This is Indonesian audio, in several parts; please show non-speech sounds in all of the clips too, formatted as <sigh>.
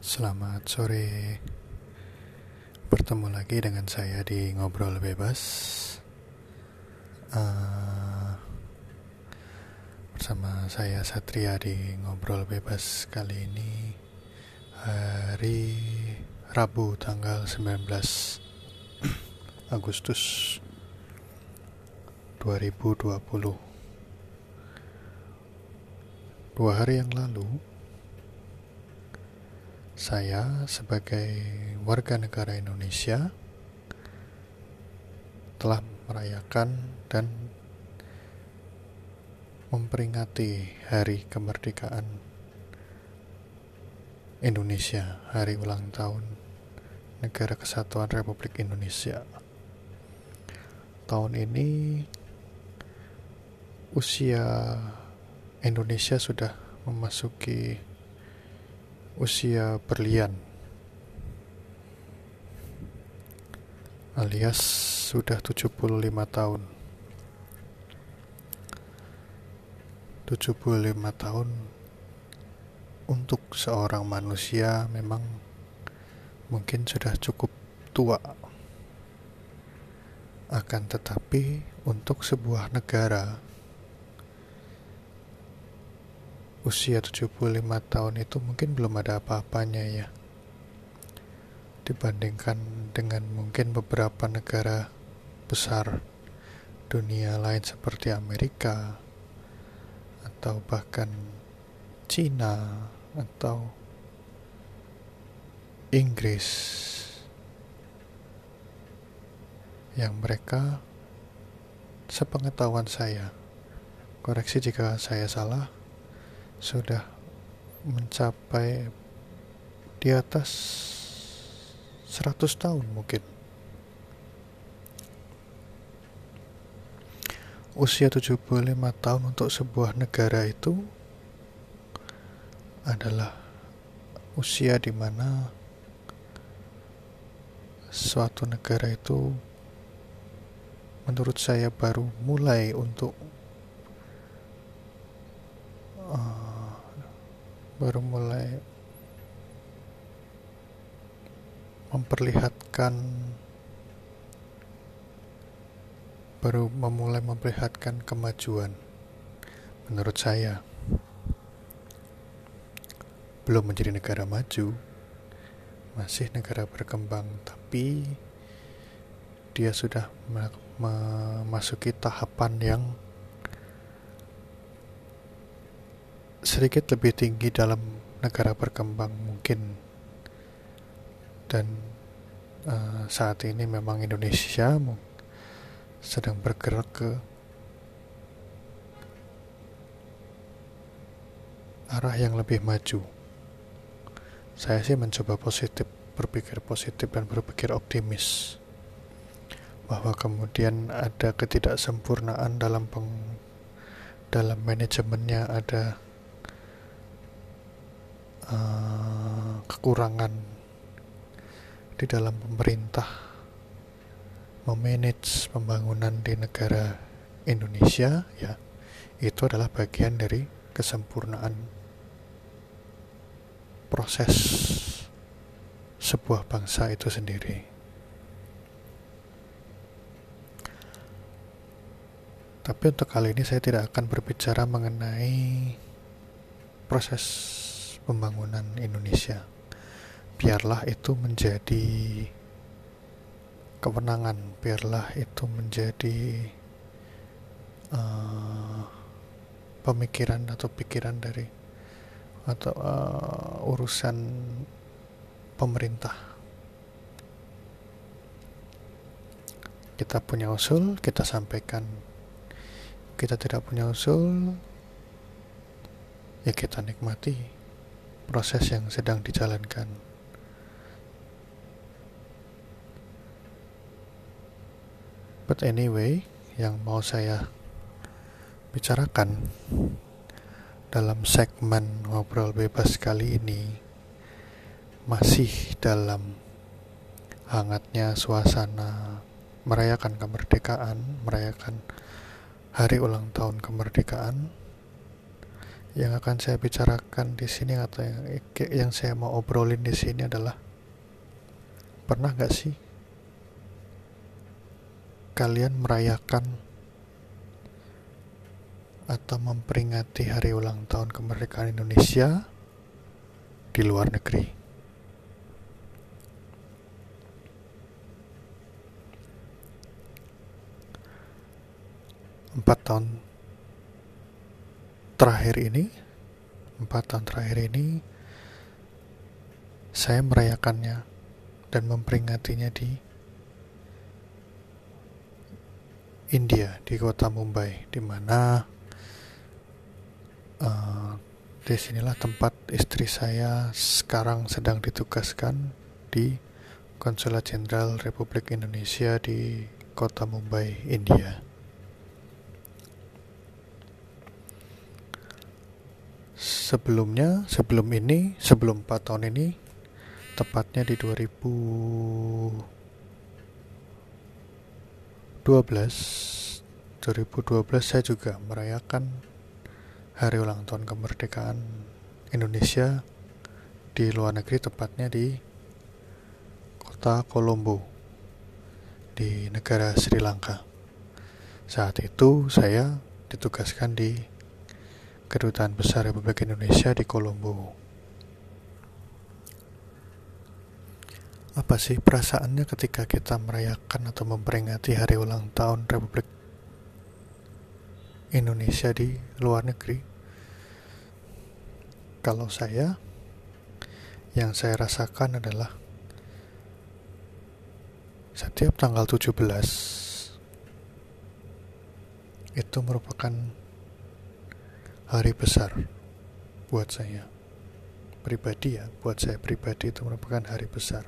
Selamat sore. Bertemu lagi dengan saya di ngobrol bebas. Uh, bersama saya Satria di ngobrol bebas kali ini hari Rabu tanggal 19 <clears throat> Agustus 2020. Dua hari yang lalu saya sebagai warga negara Indonesia telah merayakan dan memperingati hari kemerdekaan Indonesia, hari ulang tahun Negara Kesatuan Republik Indonesia. Tahun ini usia Indonesia sudah memasuki usia berlian alias sudah 75 tahun. 75 tahun untuk seorang manusia memang mungkin sudah cukup tua. Akan tetapi untuk sebuah negara usia 75 tahun itu mungkin belum ada apa-apanya ya. Dibandingkan dengan mungkin beberapa negara besar dunia lain seperti Amerika atau bahkan Cina atau Inggris yang mereka sepengetahuan saya koreksi jika saya salah sudah mencapai di atas 100 tahun mungkin. Usia 75 tahun untuk sebuah negara itu adalah usia di mana suatu negara itu menurut saya baru mulai untuk baru mulai memperlihatkan baru memulai memperlihatkan kemajuan. Menurut saya belum menjadi negara maju masih negara berkembang tapi dia sudah memasuki tahapan yang sedikit lebih tinggi dalam negara berkembang mungkin dan uh, saat ini memang Indonesia sedang bergerak ke arah yang lebih maju. Saya sih mencoba positif, berpikir positif dan berpikir optimis bahwa kemudian ada ketidaksempurnaan dalam peng, dalam manajemennya ada uh, kekurangan di dalam pemerintah memanage pembangunan di negara Indonesia ya itu adalah bagian dari kesempurnaan proses sebuah bangsa itu sendiri. Tapi untuk kali ini saya tidak akan berbicara mengenai proses pembangunan Indonesia. Biarlah itu menjadi kewenangan, biarlah itu menjadi uh, pemikiran atau pikiran dari atau uh, urusan pemerintah. Kita punya usul, kita sampaikan. Kita tidak punya usul, ya kita nikmati proses yang sedang dijalankan. But anyway, yang mau saya bicarakan dalam segmen ngobrol bebas kali ini masih dalam hangatnya suasana merayakan kemerdekaan, merayakan hari ulang tahun kemerdekaan yang akan saya bicarakan di sini atau yang, yang saya mau obrolin di sini adalah pernah nggak sih kalian merayakan atau memperingati hari ulang tahun kemerdekaan Indonesia di luar negeri? Empat tahun terakhir ini, empat tahun terakhir ini, saya merayakannya dan memperingatinya di India, di kota Mumbai, di mana uh, di sinilah tempat istri saya sekarang sedang ditugaskan di Konsulat Jenderal Republik Indonesia di kota Mumbai, India. Sebelumnya sebelum ini sebelum 4 tahun ini tepatnya di 2012 2012 saya juga merayakan hari ulang tahun kemerdekaan Indonesia di luar negeri tepatnya di kota Colombo di negara Sri Lanka. Saat itu saya ditugaskan di Kedutaan Besar Republik Indonesia di Kolombo. Apa sih perasaannya ketika kita merayakan atau memperingati hari ulang tahun Republik Indonesia di luar negeri? Kalau saya, yang saya rasakan adalah setiap tanggal 17 itu merupakan hari besar buat saya. Pribadi ya buat saya pribadi itu merupakan hari besar.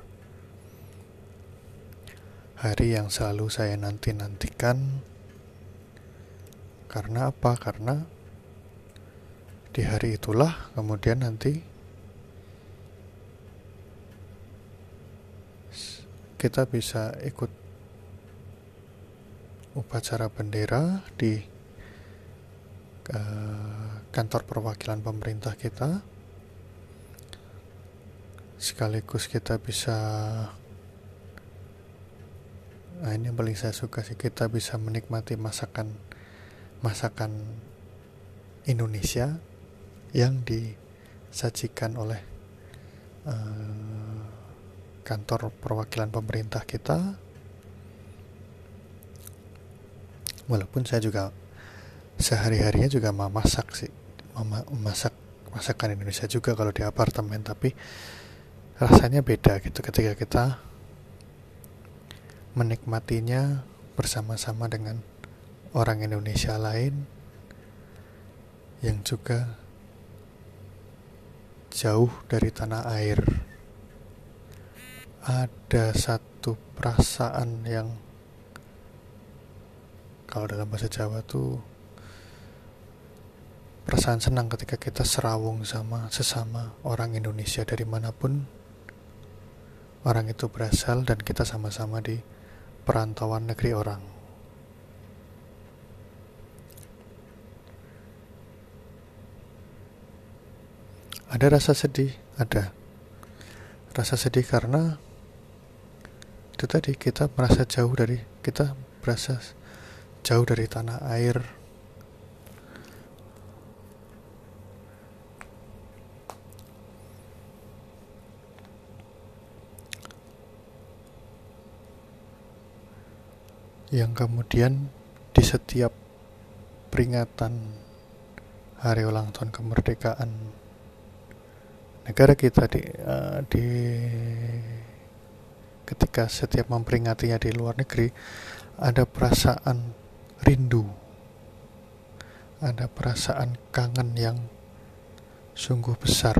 Hari yang selalu saya nanti-nantikan. Karena apa? karena di hari itulah kemudian nanti kita bisa ikut upacara bendera di kantor perwakilan pemerintah kita. Sekaligus kita bisa nah ini yang paling saya suka sih kita bisa menikmati masakan masakan Indonesia yang disajikan oleh uh, kantor perwakilan pemerintah kita. Walaupun saya juga sehari-harinya juga memasak sih. Masak masakan Indonesia juga kalau di apartemen tapi rasanya beda gitu ketika kita menikmatinya bersama-sama dengan orang Indonesia lain yang juga jauh dari tanah air. Ada satu perasaan yang kalau dalam bahasa Jawa tuh perasaan senang ketika kita serawung sama sesama orang Indonesia dari mana pun. Orang itu berasal dan kita sama-sama di perantauan negeri orang. Ada rasa sedih, ada. Rasa sedih karena itu tadi kita merasa jauh dari kita berasa jauh dari tanah air yang kemudian di setiap peringatan hari ulang tahun kemerdekaan negara kita di, uh, di ketika setiap memperingatinya di luar negeri ada perasaan rindu ada perasaan kangen yang sungguh besar.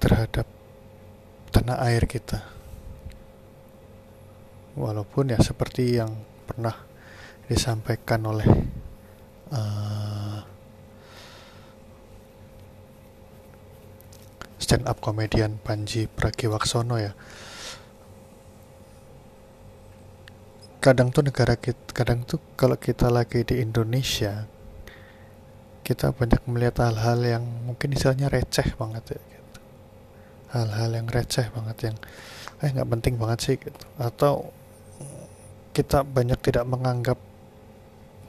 Terhadap tanah air kita. Walaupun ya seperti yang pernah disampaikan oleh uh, stand up komedian Panji Pragiwaksono ya kadang tuh negara kita kadang tuh kalau kita lagi di Indonesia kita banyak melihat hal-hal yang mungkin istilahnya receh banget ya. Hal-hal yang receh banget yang eh nggak penting banget sih gitu. Atau kita banyak tidak menganggap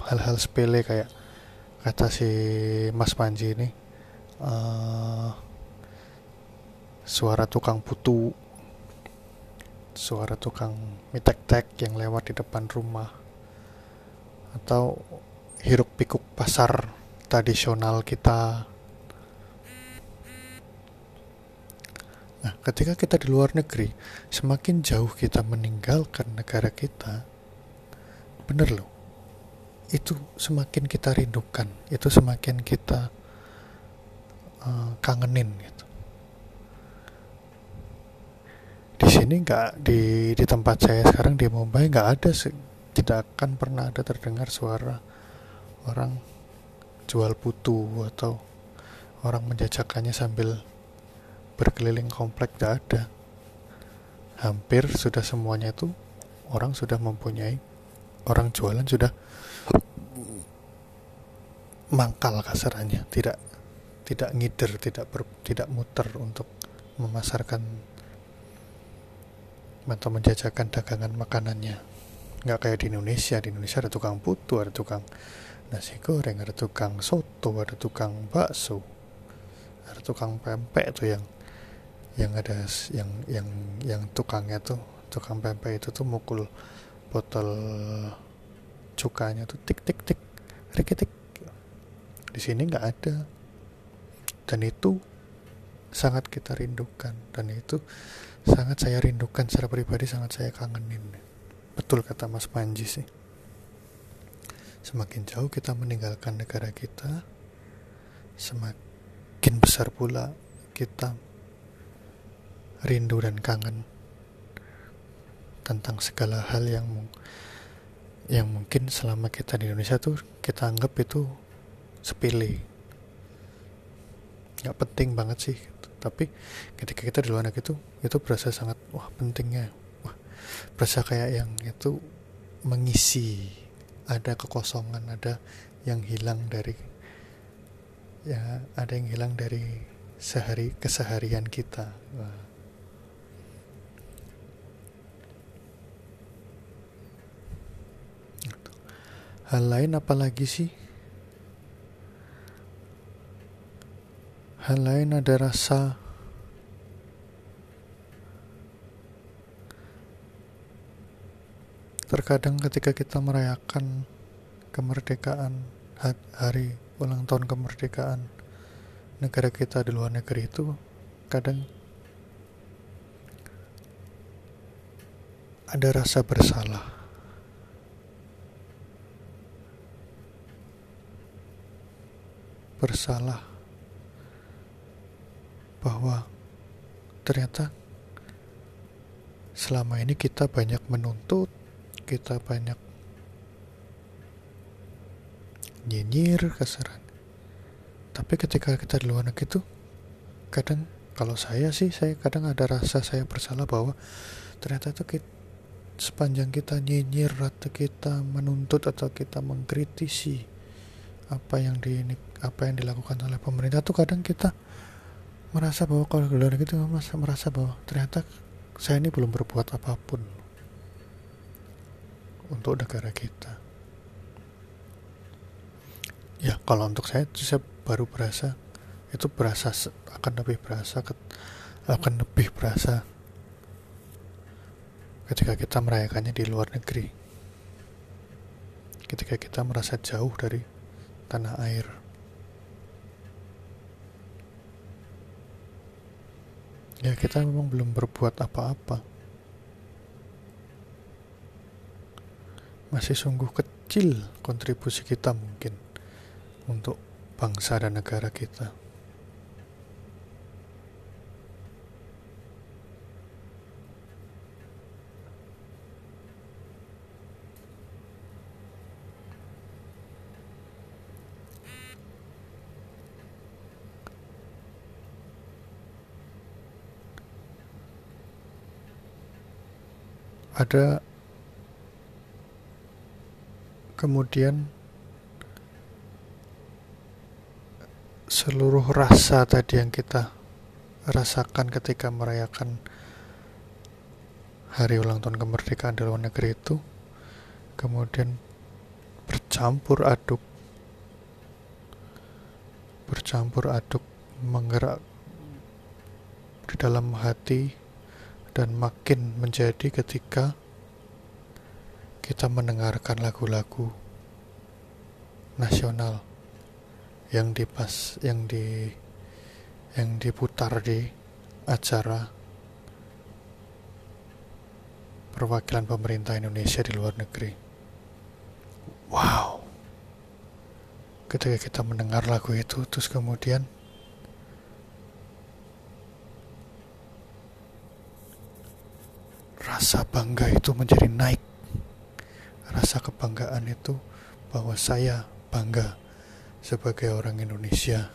hal-hal sepele kayak kata si Mas Panji ini uh, suara tukang putu suara tukang mitek-tek yang lewat di depan rumah atau hiruk pikuk pasar tradisional kita Nah, ketika kita di luar negeri, semakin jauh kita meninggalkan negara kita, bener loh, itu semakin kita rindukan, itu semakin kita uh, kangenin gitu. Di sini nggak di di tempat saya sekarang di Mumbai nggak ada tidak akan pernah ada terdengar suara orang jual putu atau orang menjajakannya sambil berkeliling komplek gak ada. Hampir sudah semuanya itu orang sudah mempunyai orang jualan sudah mangkal kasarannya. Tidak tidak ngider tidak ber, tidak muter untuk memasarkan atau menjajakan dagangan makanannya. Nggak kayak di Indonesia. Di Indonesia ada tukang putu ada tukang nasi goreng ada tukang soto ada tukang bakso ada tukang pempek tuh yang yang ada yang yang yang tukangnya tuh tukang pempek itu tuh mukul botol cukanya tuh tik tik tik rikitik di sini nggak ada. Dan itu sangat kita rindukan. Dan itu sangat saya rindukan secara pribadi sangat saya kangenin. Betul kata Mas Panji sih. Semakin jauh kita meninggalkan negara kita semakin besar pula kita rindu dan kangen tentang segala hal yang yang mungkin selama kita di Indonesia tuh kita anggap itu sepele. Nggak penting banget sih tapi ketika kita di luar negeri itu itu berasa sangat wah pentingnya. Wah berasa kayak yang itu mengisi ada kekosongan ada yang hilang dari ya ada yang hilang dari sehari keseharian kita. Wah hal lain apa lagi sih? Hal lain ada rasa. Terkadang ketika kita merayakan kemerdekaan hari ulang tahun kemerdekaan negara kita di luar negeri itu kadang ada rasa bersalah bersalah bahwa ternyata selama ini kita banyak menuntut, kita banyak nyinyir kasaran. Tapi ketika kita di luar negeri itu kadang kalau saya sih saya kadang ada rasa saya bersalah bahwa ternyata itu kita, sepanjang kita nyinyir atau kita menuntut atau kita mengkritisi apa yang di apa yang dilakukan oleh pemerintah tuh kadang kita merasa bahwa kalau di luar negeri itu merasa bahwa ternyata saya ini belum berbuat apa pun untuk negara kita. Ya kalau untuk saya itu saya baru berasa itu berasa akan lebih berasa akan lebih berasa ketika kita merayakannya di luar negeri. Ketika kita merasa jauh dari tanah air. Ya kita memang belum berbuat apa-apa. Masih sungguh kecil kontribusi kita mungkin untuk bangsa dan negara kita. Ada kemudian seluruh rasa tadi yang kita rasakan ketika merayakan hari ulang tahun kemerdekaan di luar negeri itu kemudian bercampur aduk bercampur aduk menggerak di dalam hati dan makin menjadi ketika kita mendengarkan lagu-lagu nasional yang dipas yang di yang diputar di acara perwakilan pemerintah Indonesia di luar negeri. Wow. Ketika kita mendengar lagu itu terus kemudian rasa bangga itu menjadi naik. Rasa kebanggaan itu bahwa saya bangga sebagai orang Indonesia.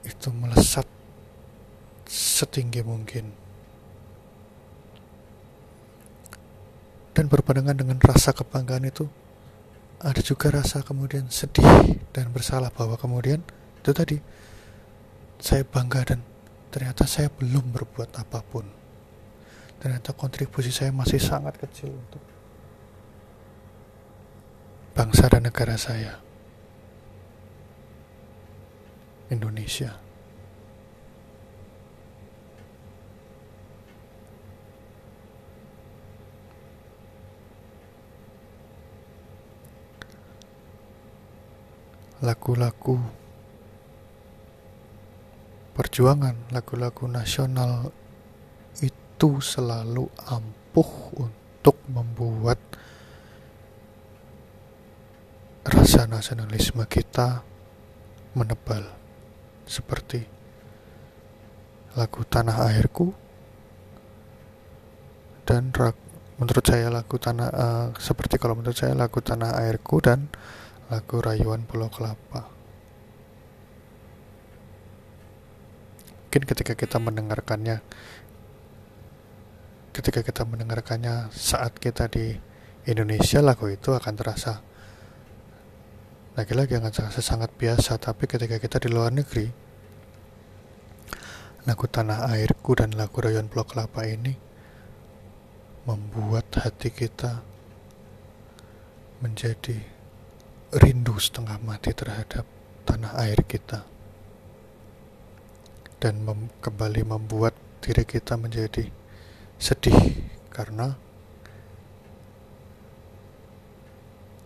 Itu melesat setinggi mungkin. Dan berpandangan dengan rasa kebanggaan itu ada juga rasa kemudian sedih dan bersalah bahwa kemudian itu tadi saya bangga dan ternyata saya belum berbuat apa pun ternyata kontribusi saya masih sangat kecil untuk bangsa dan negara saya Indonesia. Lagu-lagu perjuangan, lagu-lagu nasional itu selalu ampuh untuk membuat rasa nasionalisme kita menebal seperti lagu Tanah Airku dan menurut saya lagu Tanah uh, seperti kalau menurut saya lagu Tanah Airku dan lagu Rayuan Pulau Kelapa. Mungkin ketika kita mendengarkannya ketika kita mendengarkannya saat kita di Indonesia lagu itu akan terasa lagi-lagi akan terasa sangat biasa. Tapi ketika kita di luar negeri lagu tanah airku dan lagu rayon blok kelapa ini membuat hati kita menjadi rindu setengah mati terhadap tanah air kita. Dan mem kembali membuat diri kita menjadi sedih karena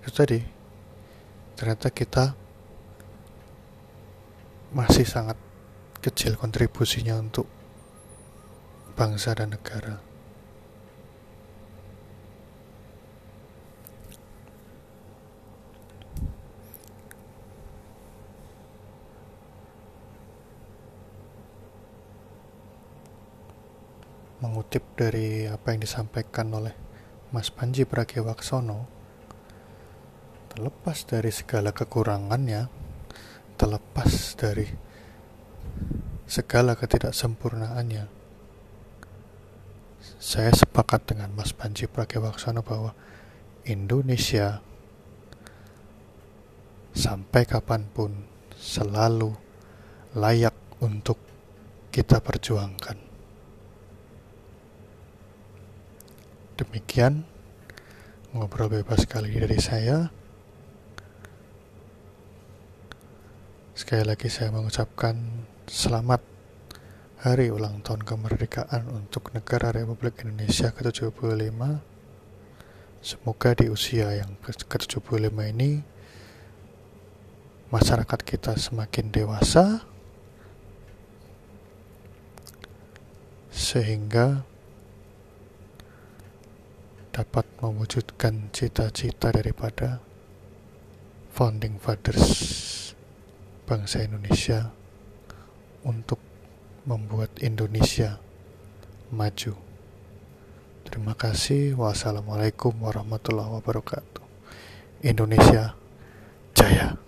itu tadi ternyata kita masih sangat kecil kontribusinya untuk bangsa dan negara. Mengutip dari apa yang disampaikan oleh Mas Panji Pragiwaksono, terlepas dari segala kekurangannya, terlepas dari segala ketidaksempurnaannya, saya sepakat dengan Mas Panji Pragiwaksono bahwa Indonesia sampai kapan pun selalu layak untuk kita perjuangkan. Demikian ngobrol bebas kali dari saya. Sekali lagi saya mengucapkan selamat hari ulang tahun kemerdekaan untuk negara Republik Indonesia ke-75. Semoga di usia yang ke-75 ini masyarakat kita semakin dewasa sehingga dapat mewujudkan cita-cita daripada founding fathers bangsa Indonesia untuk membuat Indonesia maju. Terima kasih. Wassalamualaikum warahmatullahi wabarakatuh. Indonesia Jaya.